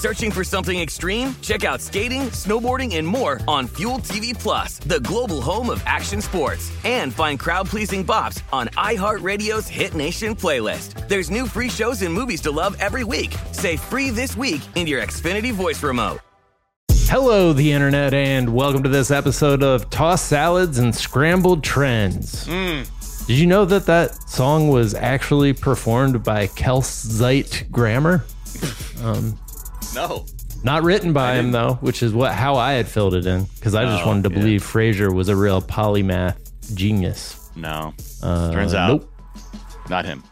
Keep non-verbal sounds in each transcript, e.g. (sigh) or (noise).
Searching for something extreme? Check out skating, snowboarding, and more on Fuel TV Plus, the global home of action sports. And find crowd-pleasing bops on iHeartRadio's Hit Nation playlist. There's new free shows and movies to love every week. Say free this week in your Xfinity voice remote. Hello, the internet, and welcome to this episode of Tossed Salads and Scrambled Trends. Hmm. Did you know that that song was actually performed by Kelsey Grammer? (laughs) Um, No. not written by him though, which is what how I had filled it in because I just Oh, wanted to yeah. believe Frasier was a real polymath genius. No. Uh, Turns out, nope, not him.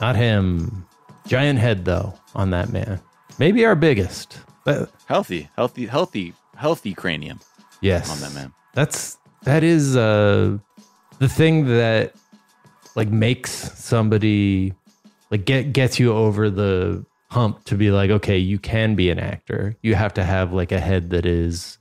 not him. Giant head though on that man. Maybe our biggest. But Healthy, healthy, healthy, healthy cranium yes, on that man. That's that is uh the thing that like makes somebody like get gets you over the hump to be like, okay, you can be an actor. You have to have like a head that is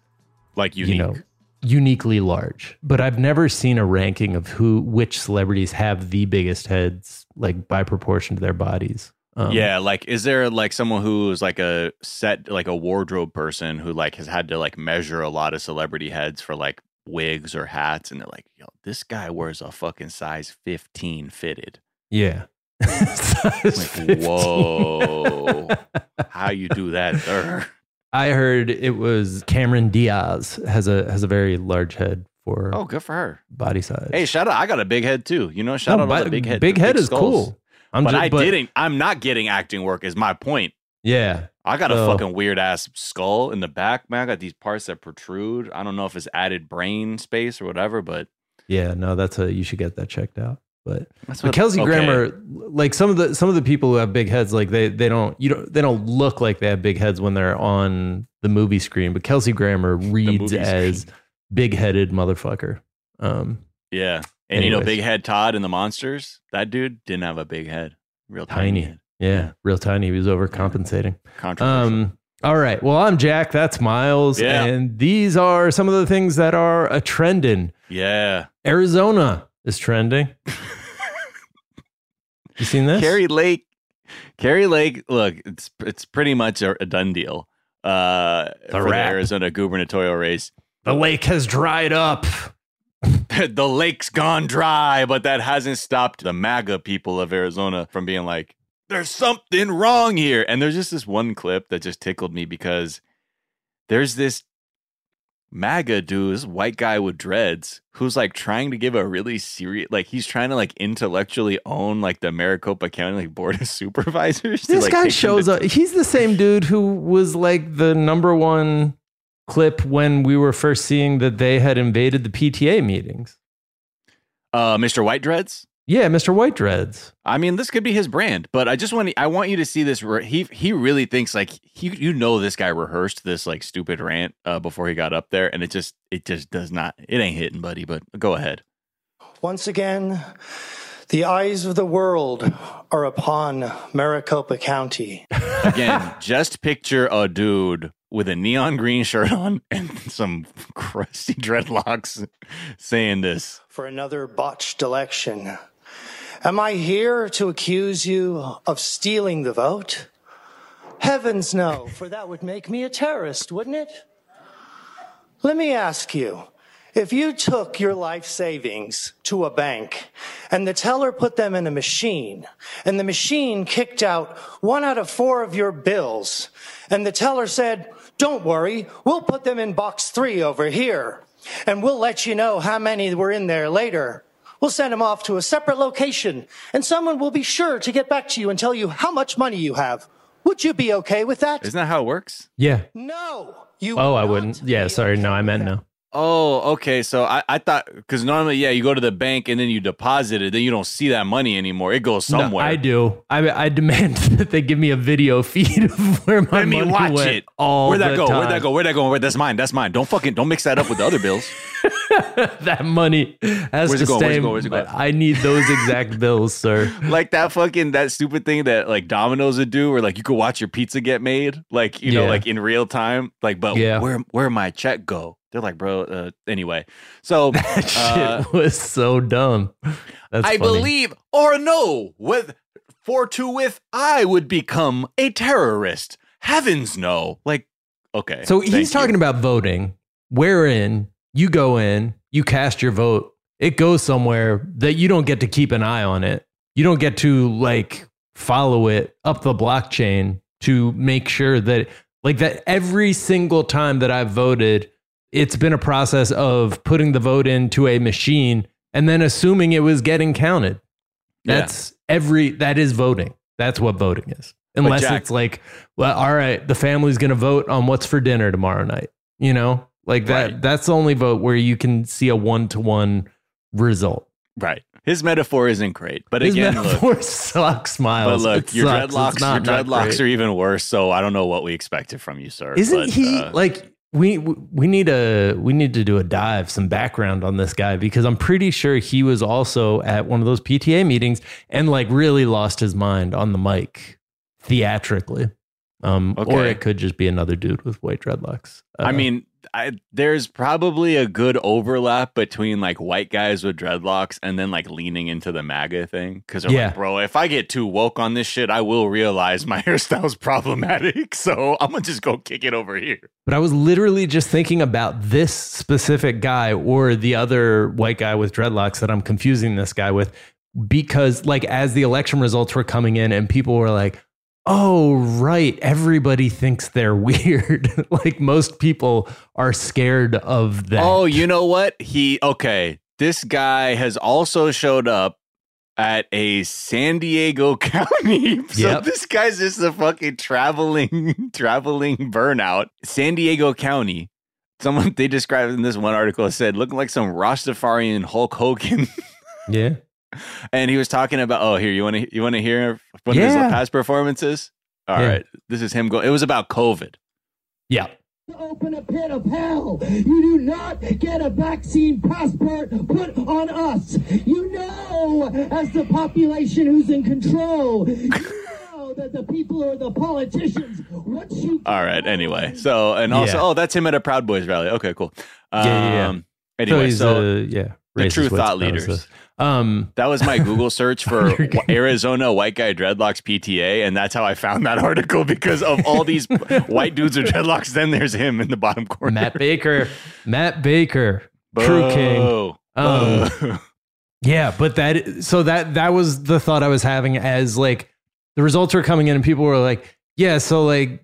Like unique. you know uniquely large. But I've never seen a ranking of who which celebrities have the biggest heads like by proportion to their bodies. Um, yeah, like is there like someone who's like a set like a wardrobe person who like has had to like measure a lot of celebrity heads for like wigs or hats and they're like, yo, this guy wears a fucking size 15 fitted. Yeah. Size Like, (laughs) whoa. How you do that, sir? I heard it was Cameron Diaz has a has a very large head for Oh, good for her. body size. Hey, shout out. I got a big head too. You know, shout No, out all bi- the big head. Big head is skulls. cool. I'm but ju- I didn't. I'm not getting acting work. Is my point. Yeah, I got a fucking weird ass skull in the back, man. I got these parts that protrude. I don't know if it's added brain space or whatever, but yeah. No, that's a you should get that checked out. But that's but Kelsey okay. Grammer, like some of the some of the people who have big heads, like they they don't you don't they don't look like they have big heads when they're on the movie screen. But Kelsey Grammer reads as big headed motherfucker. Um, Yeah, and you know, Big Head Todd and the Monsters. That dude didn't have a big head. Real tiny. tiny. head. Yeah, Yeah. real tiny. He was overcompensating. Um, all right. Well, I'm Jack. That's Miles. Yeah. And these are some of the things that are a trending. yeah. Arizona is trending. (laughs) you seen this? Kari Lake. Kari Lake. Look, it's it's pretty much a, a done deal. Uh, for the. Arizona gubernatorial race. the lake has dried up. (laughs) the lake's gone dry, but that hasn't stopped the MAGA people of Arizona from being like, there's something wrong here. And there's just this one clip that just tickled me because there's this MAGA dude, this white guy with dreads, who's like trying to give a really serious, like he's trying to like intellectually own like the Maricopa County like board of (laughs) supervisors. to, This like, guy shows to- up. He's the same dude who was like the number one clip when we were first seeing that they had invaded the PTA meetings. Uh, Mr. White Dreads. Yeah, Mr. White Dreads. I mean, this could be his brand, but I just want I want you to see this. Re- he he really thinks like he you know this guy rehearsed this like stupid rant uh, before he got up there, and it just it just does not it ain't hitting, buddy. But go ahead. Once again, the eyes of the world are upon Maricopa County. Again, (laughs) just picture a dude with a neon green shirt on and some crusty dreadlocks saying this. For another botched election. Am I here to accuse you of stealing the vote? Heavens no, for that would make me a terrorist, wouldn't it? Let me ask you, if you took your life savings to a bank and the teller put them in a machine and the machine kicked out one out of four of your bills and the teller said, don't worry, we'll put them in box three over here and we'll let you know how many were in there later. We'll send them off to a separate location and someone will be sure to get back to you and tell you how much money you have. Would you be okay with that? Isn't that how it works? Yeah. No. You Oh, I wouldn't. Yeah, be sorry. No, I meant no. Oh, okay. So I, I thought because normally, yeah, you go to the bank and then you deposit it, then you don't see that money anymore. It goes No, somewhere. I do. I I demand (laughs) that they give me a video feed of where my Let me money watch went it. all Where'd that the go? time. Where'd that go? Where'd that go? Where, that's mine. That's mine. Don't fucking don't mix that up with the other bills. (laughs) (laughs) that money has Where's to it going? Where's it going? Where's it going? I need those exact (laughs) bills, sir. like that fucking that stupid thing that like Domino's would do, where like you could watch your pizza get made, like you know, like in real time. Like, but Yeah. where where my check go? They're like, bro. Uh, anyway, so (laughs) That uh, shit was so dumb. That's I funny. believe or no with for to with I would become a terrorist. Heavens no. Like okay. So he's you. talking about voting, wherein you go in, you cast your vote, it goes somewhere that you don't get to keep an eye on it. You don't get to like follow it up the blockchain to make sure that like that every single time that I've voted, it's been a process of putting the vote into a machine and then assuming it was getting counted. Yeah. That's every that is voting. That's what voting is. Unless Jack- it's like, well, all right, the family's gonna vote on what's for dinner tomorrow night. You know? Like that Right. that's the only vote where you can see a one to one result. right. His metaphor isn't great, but His again, look, metaphor (laughs) sucks but look, It your sucks. Dreadlocks, not- your dreadlocks are even worse. So I don't know what we expected from you, sir. Isn't but, he uh, like we we need a we need to do a dive, some background on this guy because I'm pretty sure he was also at one of those PTA meetings and like really lost his mind on the mic theatrically. Um, or it could just be another dude with white dreadlocks. I Uh, mean, I, there's probably a good overlap between like white guys with dreadlocks and then like leaning into the MAGA thing. Cause they're Yeah. like, bro, if I get too woke on this shit, I will realize my (laughs) hairstyle's problematic. So I'm gonna just go kick it over here. But I was literally just thinking about this specific guy or the other white guy with dreadlocks that I'm confusing this guy with because like as the election results were coming in and people were like, "Oh, right, everybody thinks they're (laughs) weird." like most people are scared of that. Oh, you know what? He okay. This guy has also showed up at a San Diego (laughs) County. so Yep. this guy's just a fucking traveling, (laughs) traveling burnout. San Diego County. Someone they described in this one article said looking like some Rastafarian Hulk Hogan. yeah. And he was talking about oh here you want to you want to hear one of his past performances. All right, Yeah. this is him going It was about COVID. Yeah. open a pit of hell. You do not get a vaccine passport put on us. You know, as the population who's in control, you know that the people or the politicians, once you. All right. Anyway, so and also, Yeah. oh, that's him at a Proud Boys rally. Okay, cool. Um, Yeah, yeah, yeah. Anyway, he's so, uh, yeah, the true thought leaders. Um, that was my Google search for (laughs) Arizona white guy dreadlocks PTA, and that's how I found that (laughs) article because of all these (laughs) white dudes with dreadlocks. Then there's him in the bottom corner. Matt Baker, Matt Baker, True King. Um. Yeah, but that so that that was the thought I was having as like the results were coming in and people were like, yeah, so like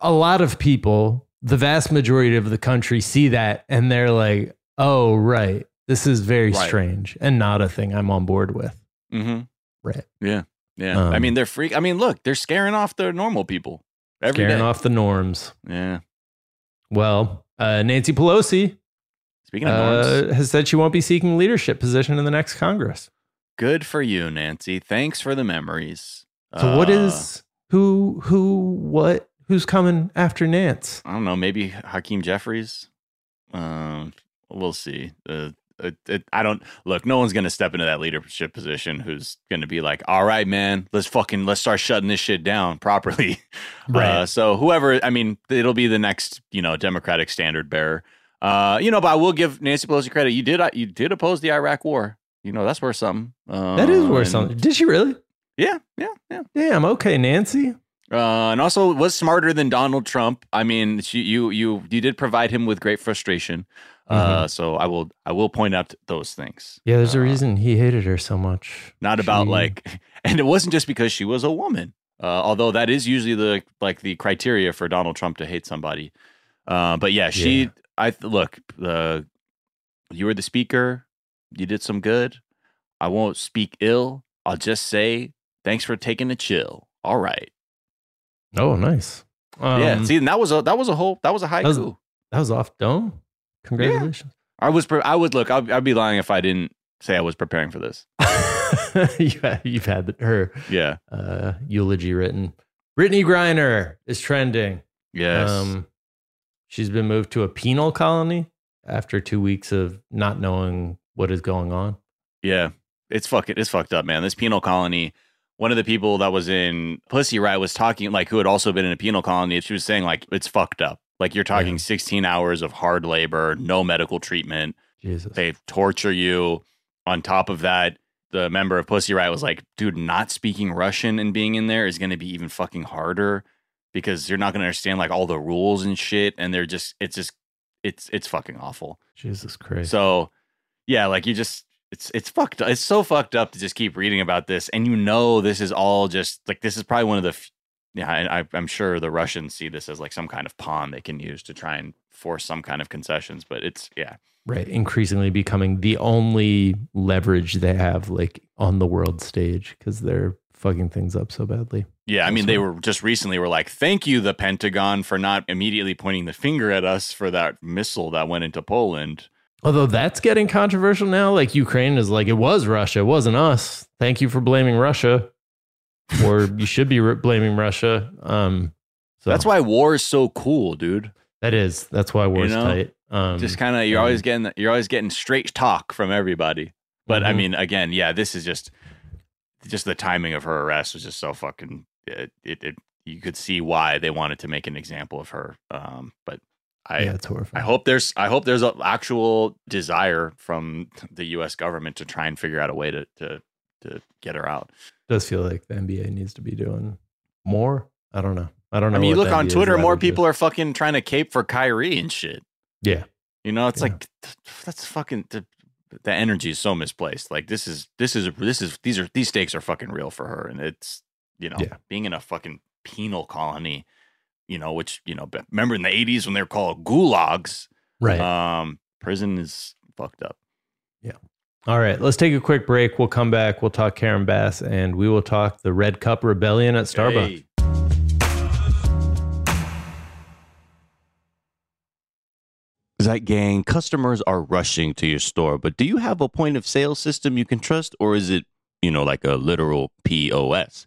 a lot of people, the vast majority of the country see that and they're like, "Oh, right. This is very Right. strange and not a thing I'm on board with." Mhm. Right. Yeah. Yeah. I Um, mean, they're freak. I mean, look, they're scaring off the normal people every day. Scaring off the norms. Yeah. Well, uh, Nancy Pelosi Speaking of norms, uh, has said she won't be seeking leadership position in the next Congress. Good for you, Nancy. Thanks for the memories. So what Uh, is who who what who's coming after Nance? I don't know. Maybe Hakeem Jeffries. Um, we'll see. Uh, it, it, I don't look. No one's gonna step into that leadership position who's gonna be like, "All right, man, let's fucking let's start shutting this shit down (laughs) properly." Uh, so whoever, I mean, it'll be the next, you know, Democratic standard bearer. Uh, you know, but I will give Nancy Pelosi credit. You did, you did oppose the Iraq War. You know, that's worth something. Uh, that is worth and- something. Did she really? Yeah, yeah, yeah. Damn. Okay, Nancy. Uh, and also was smarter than Donald Trump. I mean, she, you you you did provide him with great frustration. Uh, so I will I will point out those things. Yeah, there's a Uh, reason he hated her so much. Not about like, (laughs) and it wasn't just because she was a woman. Uh, although that is usually the like the criteria for Donald Trump to hate somebody. Uh, but yeah, she. Yeah. I look. Uh, you were the speaker. You did some good. I won't speak ill. I'll just say thanks for taking a chill. All right. Oh, nice. Um, yeah. See, and that was a that was a whole that was a haiku. was- that was off dome. Congratulations. I was. Pre- I would look. I'd, I'd be lying if I didn't say I was preparing for this. (laughs) you've had her Yeah. uh, eulogy written. Brittney Griner is trending. Yes. Um, she's been moved to a penal colony after two weeks of not knowing what is going on. yeah. It's fucking. It's fucked up, man. This penal colony. One of the people that was in Pussy Riot was talking, like, who had also been in a penal colony. She was saying, like, it's fucked up. Like, you're talking Yeah. 16 hours of hard labor, no medical treatment. Jesus. They torture you. On top of that, the member of Pussy Riot was like, dude, not speaking Russian and being in there is going to be even fucking harder because you're not going to understand like all the rules and shit. And they're just, it's just, it's, it's fucking awful. Jesus Christ. So, yeah, like you just, it's, it's fucked up. It's so fucked up to just keep reading about this. And you know, this is all just like, this is probably one of the, f- yeah, and I, I'm sure the Russians see this as like some kind of pawn they can use to try and force some kind of concessions. But it's, yeah, right. Increasingly becoming the only leverage they have like on the world stage because they're fucking things up so badly. Yeah, I mean, they were just recently were like, "Thank you, the Pentagon, for not immediately pointing the finger at us for that missile that went into Poland." Although that's getting controversial now. Like Ukraine is like, it was Russia, it wasn't us. Thank you for blaming Russia. Or you should be re- blaming Russia. Um, so That's why war is so cool, dude. that is. That's why war's know, tight. Um, just kind of, you're always getting, you're always getting straight talk from everybody. But I Mhm. mean, again, yeah, this is just, just the timing of her arrest was just so fucking. It, it, it you could see why they wanted to make an example of her. Um, but I, yeah, horrifying. I hope there's I hope there's an actual desire from the U.S. government to try and figure out a way to to to get her out. It does feel like the NBA needs to be doing more. I don't know. I don't know. I mean, you look on Twitter, more do. people are fucking trying to cape for Kyrie and shit. Yeah, You know, it's Yeah. like that's fucking the, the energy is so misplaced. Like this is this is this is these are these stakes are fucking real for her, and it's you know Yeah. being in a fucking penal colony. You know, which you know, remember in the '80s when they were called gulags. right. Um, prison is fucked up. Yeah. All right, let's take a quick break. We'll come back. We'll talk Karen Bass, and we will talk the Red Cup Rebellion at Starbucks. Hey. That gang, customers are rushing to your store, but do you have a point of sale system you can trust, or is it, you know, like a literal POS?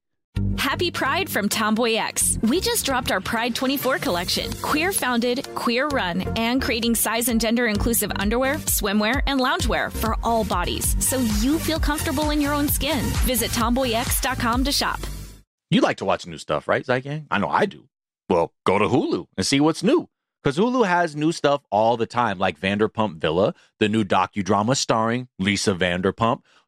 Happy Pride from Tomboy X. We just dropped our Pride 24 collection. Queer founded, queer run, and creating size and gender inclusive underwear, swimwear, and loungewear for all bodies so you feel comfortable in your own skin. Visit tomboyx.com to shop. You like to watch new stuff, right, Zeit Gang? I know I do. Well, go to Hulu and see what's new. Because Hulu has new stuff all the time, like Vanderpump Villa, the new docudrama starring Lisa Vanderpump.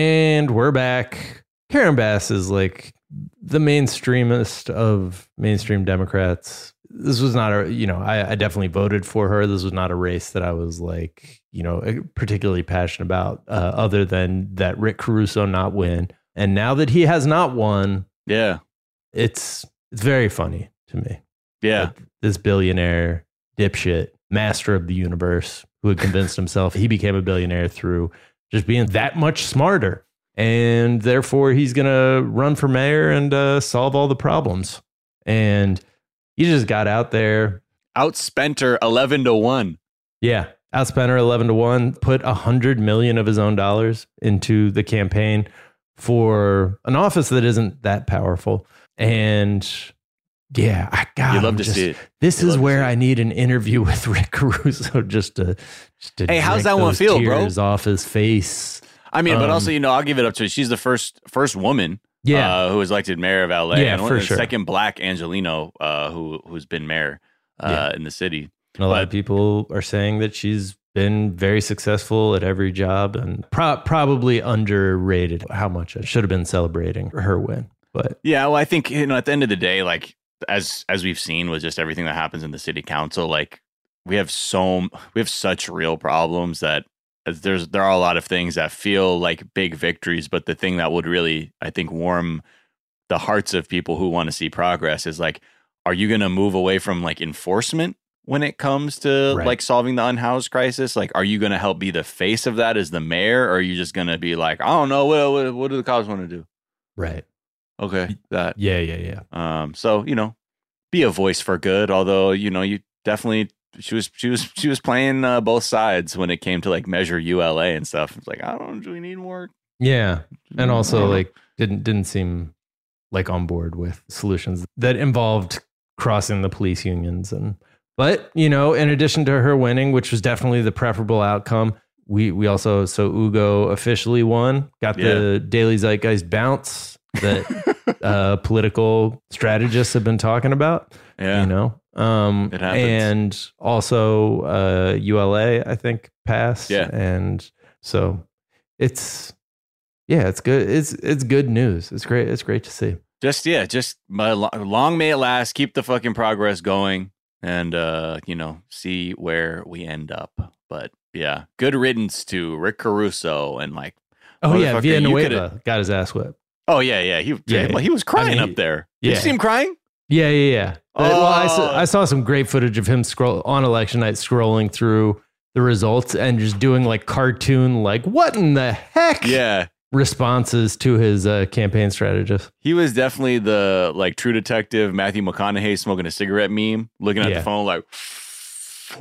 And we're back. Karen Bass is like the mainstreamist of mainstream Democrats. This was not a, you know, I, I, definitely voted for her. This was not a race that I was like, you know, particularly passionate about, uh, other than that Rick Caruso not win. And now that he has not won, yeah, it's it's very funny to me. Yeah, this billionaire dipshit, master of the universe, who had convinced himself he became a billionaire through just being that much smarter. And therefore, he's going to run for mayor and uh, solve all the problems. And he just got out there. Outspent her 11 to 1. Yeah. Outspent her 11 to 1, put a 100 million of his own dollars into the campaign for an office that isn't that powerful. And yeah, I got. You love to just, see it. This you is where I need an interview (laughs) with Rick Caruso just to, just to hey, how's that one feel, bro? Off his face. I mean, um, but also, you know, I'll give it up to her. She's the first first woman, yeah, uh, who was elected mayor of LA, yeah, and for sure. second black Angelino, uh, who who's been mayor uh, yeah. in the city. And a lot of people are saying that she's been very successful at every job and pro- probably underrated how much I should have been celebrating her win. But yeah, well, I think you know, at the end of the day, like as as we've seen with just everything that happens in the city council, like we have so we have such real problems that uh, there's there are a lot of things that feel like big victories, but the thing that would really I think warm the hearts of people who want to see progress is like, are you going to move away from like enforcement when it comes to right. like solving the unhoused crisis? Like, are you going to help be the face of that as the mayor, or are you just going to be like, I don't know, what what, what do the cops want to do? Right. Okay, that. Yeah, yeah, yeah. Um, so you know, be a voice for good. Although you know, you definitely she was she was she was playing uh, both sides when it came to like measure ULA and stuff. It's like I don't. Do we need more? Yeah, and also like didn't didn't seem like on board with solutions that involved crossing the police unions and. But you know, in addition to her winning, which was definitely the preferable outcome, we we also so Hugo officially won, got yeah. the Daily Zeitgeist bounce that uh, political strategists have been talking about. Yeah. You know, um, it happens. and also uh, ULA, I think, passed. Yeah. And so it's, yeah, it's good. It's, it's good news. It's great. It's great to see. Just, yeah, just my, long may it last. Keep the fucking progress going and, uh, you know, see where we end up. But yeah, good riddance to Rick Caruso and like, Oh yeah, Villanueva got his ass whipped. Oh yeah, yeah. He yeah, he was crying I mean, up there. Did yeah. you see him crying? Yeah, yeah, yeah. Oh. Well, I saw, I saw some great footage of him scroll on election night, scrolling through the results and just doing like cartoon, like what in the heck? Yeah. Responses to his uh, campaign strategist. He was definitely the like true detective Matthew McConaughey smoking a cigarette meme, looking at Yeah. the phone like,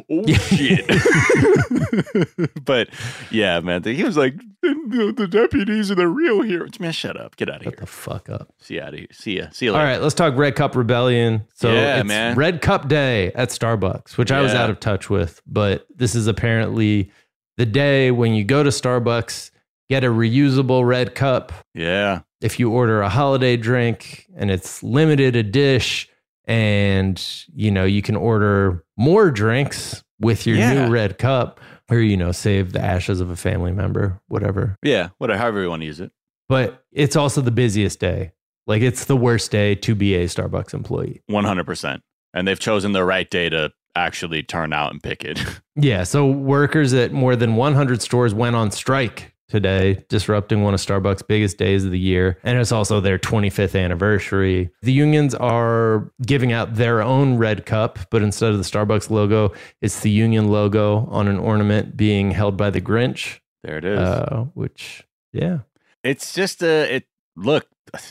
oh shit. (laughs) (laughs) but yeah, man, he was like, the, the deputies are the real heroes. Man, shut up. Get out of here. The fuck up. See you out of here. See ya. See you All later. right, let's talk Red Cup Rebellion. So Yeah, it's man. Red Cup Day at Starbucks, which I was out of touch with, but this is apparently the day when you go to Starbucks, get a reusable red cup. Yeah. If you order a holiday drink and it's limited a dish and you know, you can order more drinks with your Yeah. new red cup or you know, save the ashes of a family member, whatever. Yeah. Whatever. However you want to use it. But it's also the busiest day. Like it's the worst day to be a Starbucks employee. 100%. And they've chosen the right day to actually turn out and pick it. (laughs) Yeah, so workers at more than 100 stores went on strike today, disrupting one of Starbucks' biggest days of the year. And it's also their 25th anniversary. The unions are giving out their own red cup, but instead of the Starbucks logo, it's the union logo on an ornament being held by the Grinch, there it is. uh, which, yeah. it's just a it look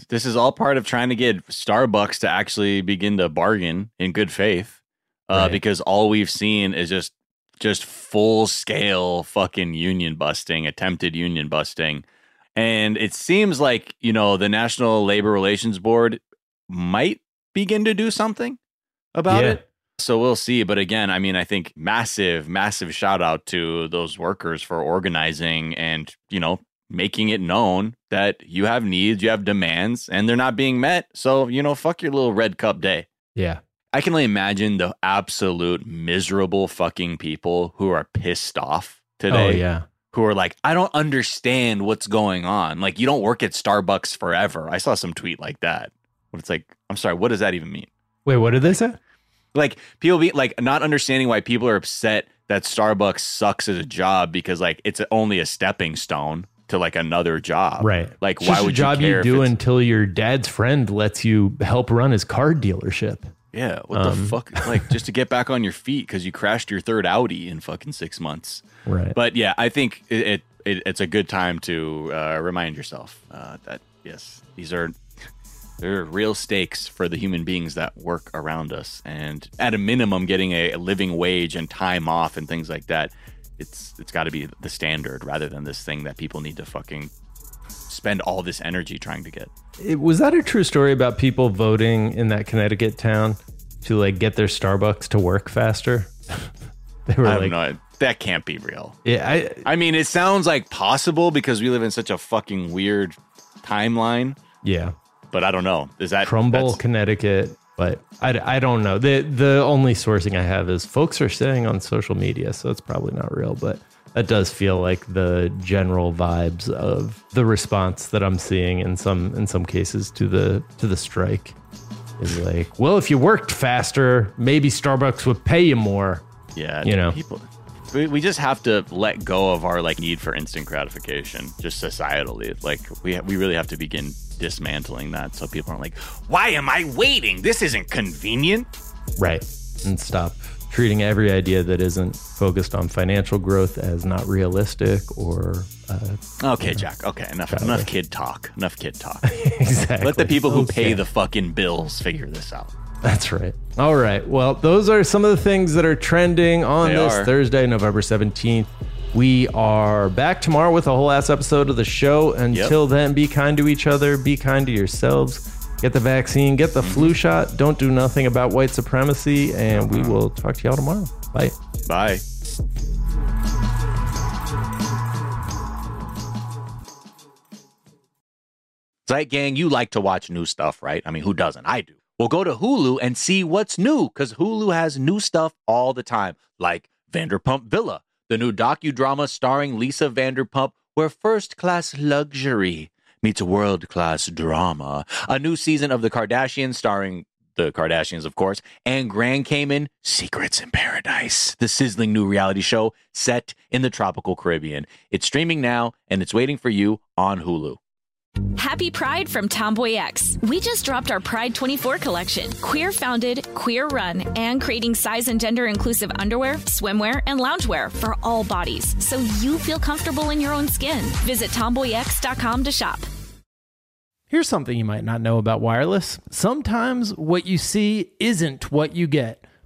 this is all part of trying to get starbucks to actually begin to bargain in good faith uh, Right. because all we've seen is just just full scale fucking union busting attempted union busting. And it seems like you know the national labor relations board might begin to do something about Yeah. it. So we'll see. But again i mean i think massive massive shout out to those workers for organizing and you know making it known that you have needs you have demands and they're not being met. So you know fuck your little red cup day. Yeah. I can only imagine the absolute miserable fucking people who are pissed off oh, today. Oh, yeah. Who are like, I don't understand what's going on. Like, you don't work at Starbucks forever. I saw some tweet like that. But it's like, I'm sorry, what does that even mean? Wait, what did they say? Like, people be like, not understanding why people are upset that Starbucks sucks as a job because, like, it's only a stepping stone to like another job. Right. Like, It's why just a would job you care you do until your dad's friend lets you help run his car dealership? Yeah, what Um, the fuck? (laughs) Like just to get back on your feet because you crashed your third Audi in fucking six months. Right. But yeah, I think it, it, it it's a good time to uh, remind yourself uh, that yes, these are they're real stakes for the human beings that work around us, and at a minimum, getting a living wage and time off and things like that. It's it's got to be the standard rather than this thing that people need to fucking spend all this energy trying to get. It, was that a true story about people voting in that Connecticut town to like get their Starbucks to work faster? (laughs) they were I like, no idea. That can't be real. yeah, I, I mean, it sounds like possible because we live in such a fucking weird timeline, yeah, but I don't know. Is that Trumbull, Connecticut. But I, I don't know. The the only sourcing I have is folks are saying on social media, so it's probably not real. But that does feel like the general vibes of the response that I'm seeing in some in some cases to the to the strike is like, well, if you worked faster, maybe Starbucks would pay you more. Yeah, You know. people. We, we just have to let go of our like need for instant gratification, just societally. Like we we really have to begin dismantling that, so people aren't like, "Why am I waiting? This isn't convenient." Right. And stop treating every idea that isn't focused on financial growth as not realistic or uh, Okay, Jack. Okay, enough enough kid talk. Enough kid talk. (laughs) exactly. Let the people who pay the fucking bills figure this out. That's right. All right. Well, those are some of the things that are trending on They this are. Thursday, November 17th. We are back tomorrow with a whole ass episode of the show. Until then, be kind to each other, be kind to yourselves. Get the vaccine, get the flu shot. Don't do nothing about white supremacy. And we will talk to y'all tomorrow. Bye. Bye. Zeit Gang, you like to watch new stuff, right? I mean, who doesn't? I do. Well, go to Hulu and see what's new because Hulu has new stuff all the time, like Vanderpump Villa, the new docudrama starring Lisa Vanderpump, where first class luxury meets world class drama. A new season of The Kardashians starring the Kardashians, of course, and Grand Cayman Secrets in Paradise, the sizzling new reality show set in the tropical Caribbean. It's streaming now and it's waiting for you on Hulu. Happy Pride from Tomboy X. We just dropped our Pride 24 collection. Queer founded, queer run, and creating size and gender inclusive underwear, swimwear, and loungewear for all bodies so you feel comfortable in your own skin. Visit tomboyx.com to shop. Here's something you might not know about wireless. Sometimes what you see isn't what you get.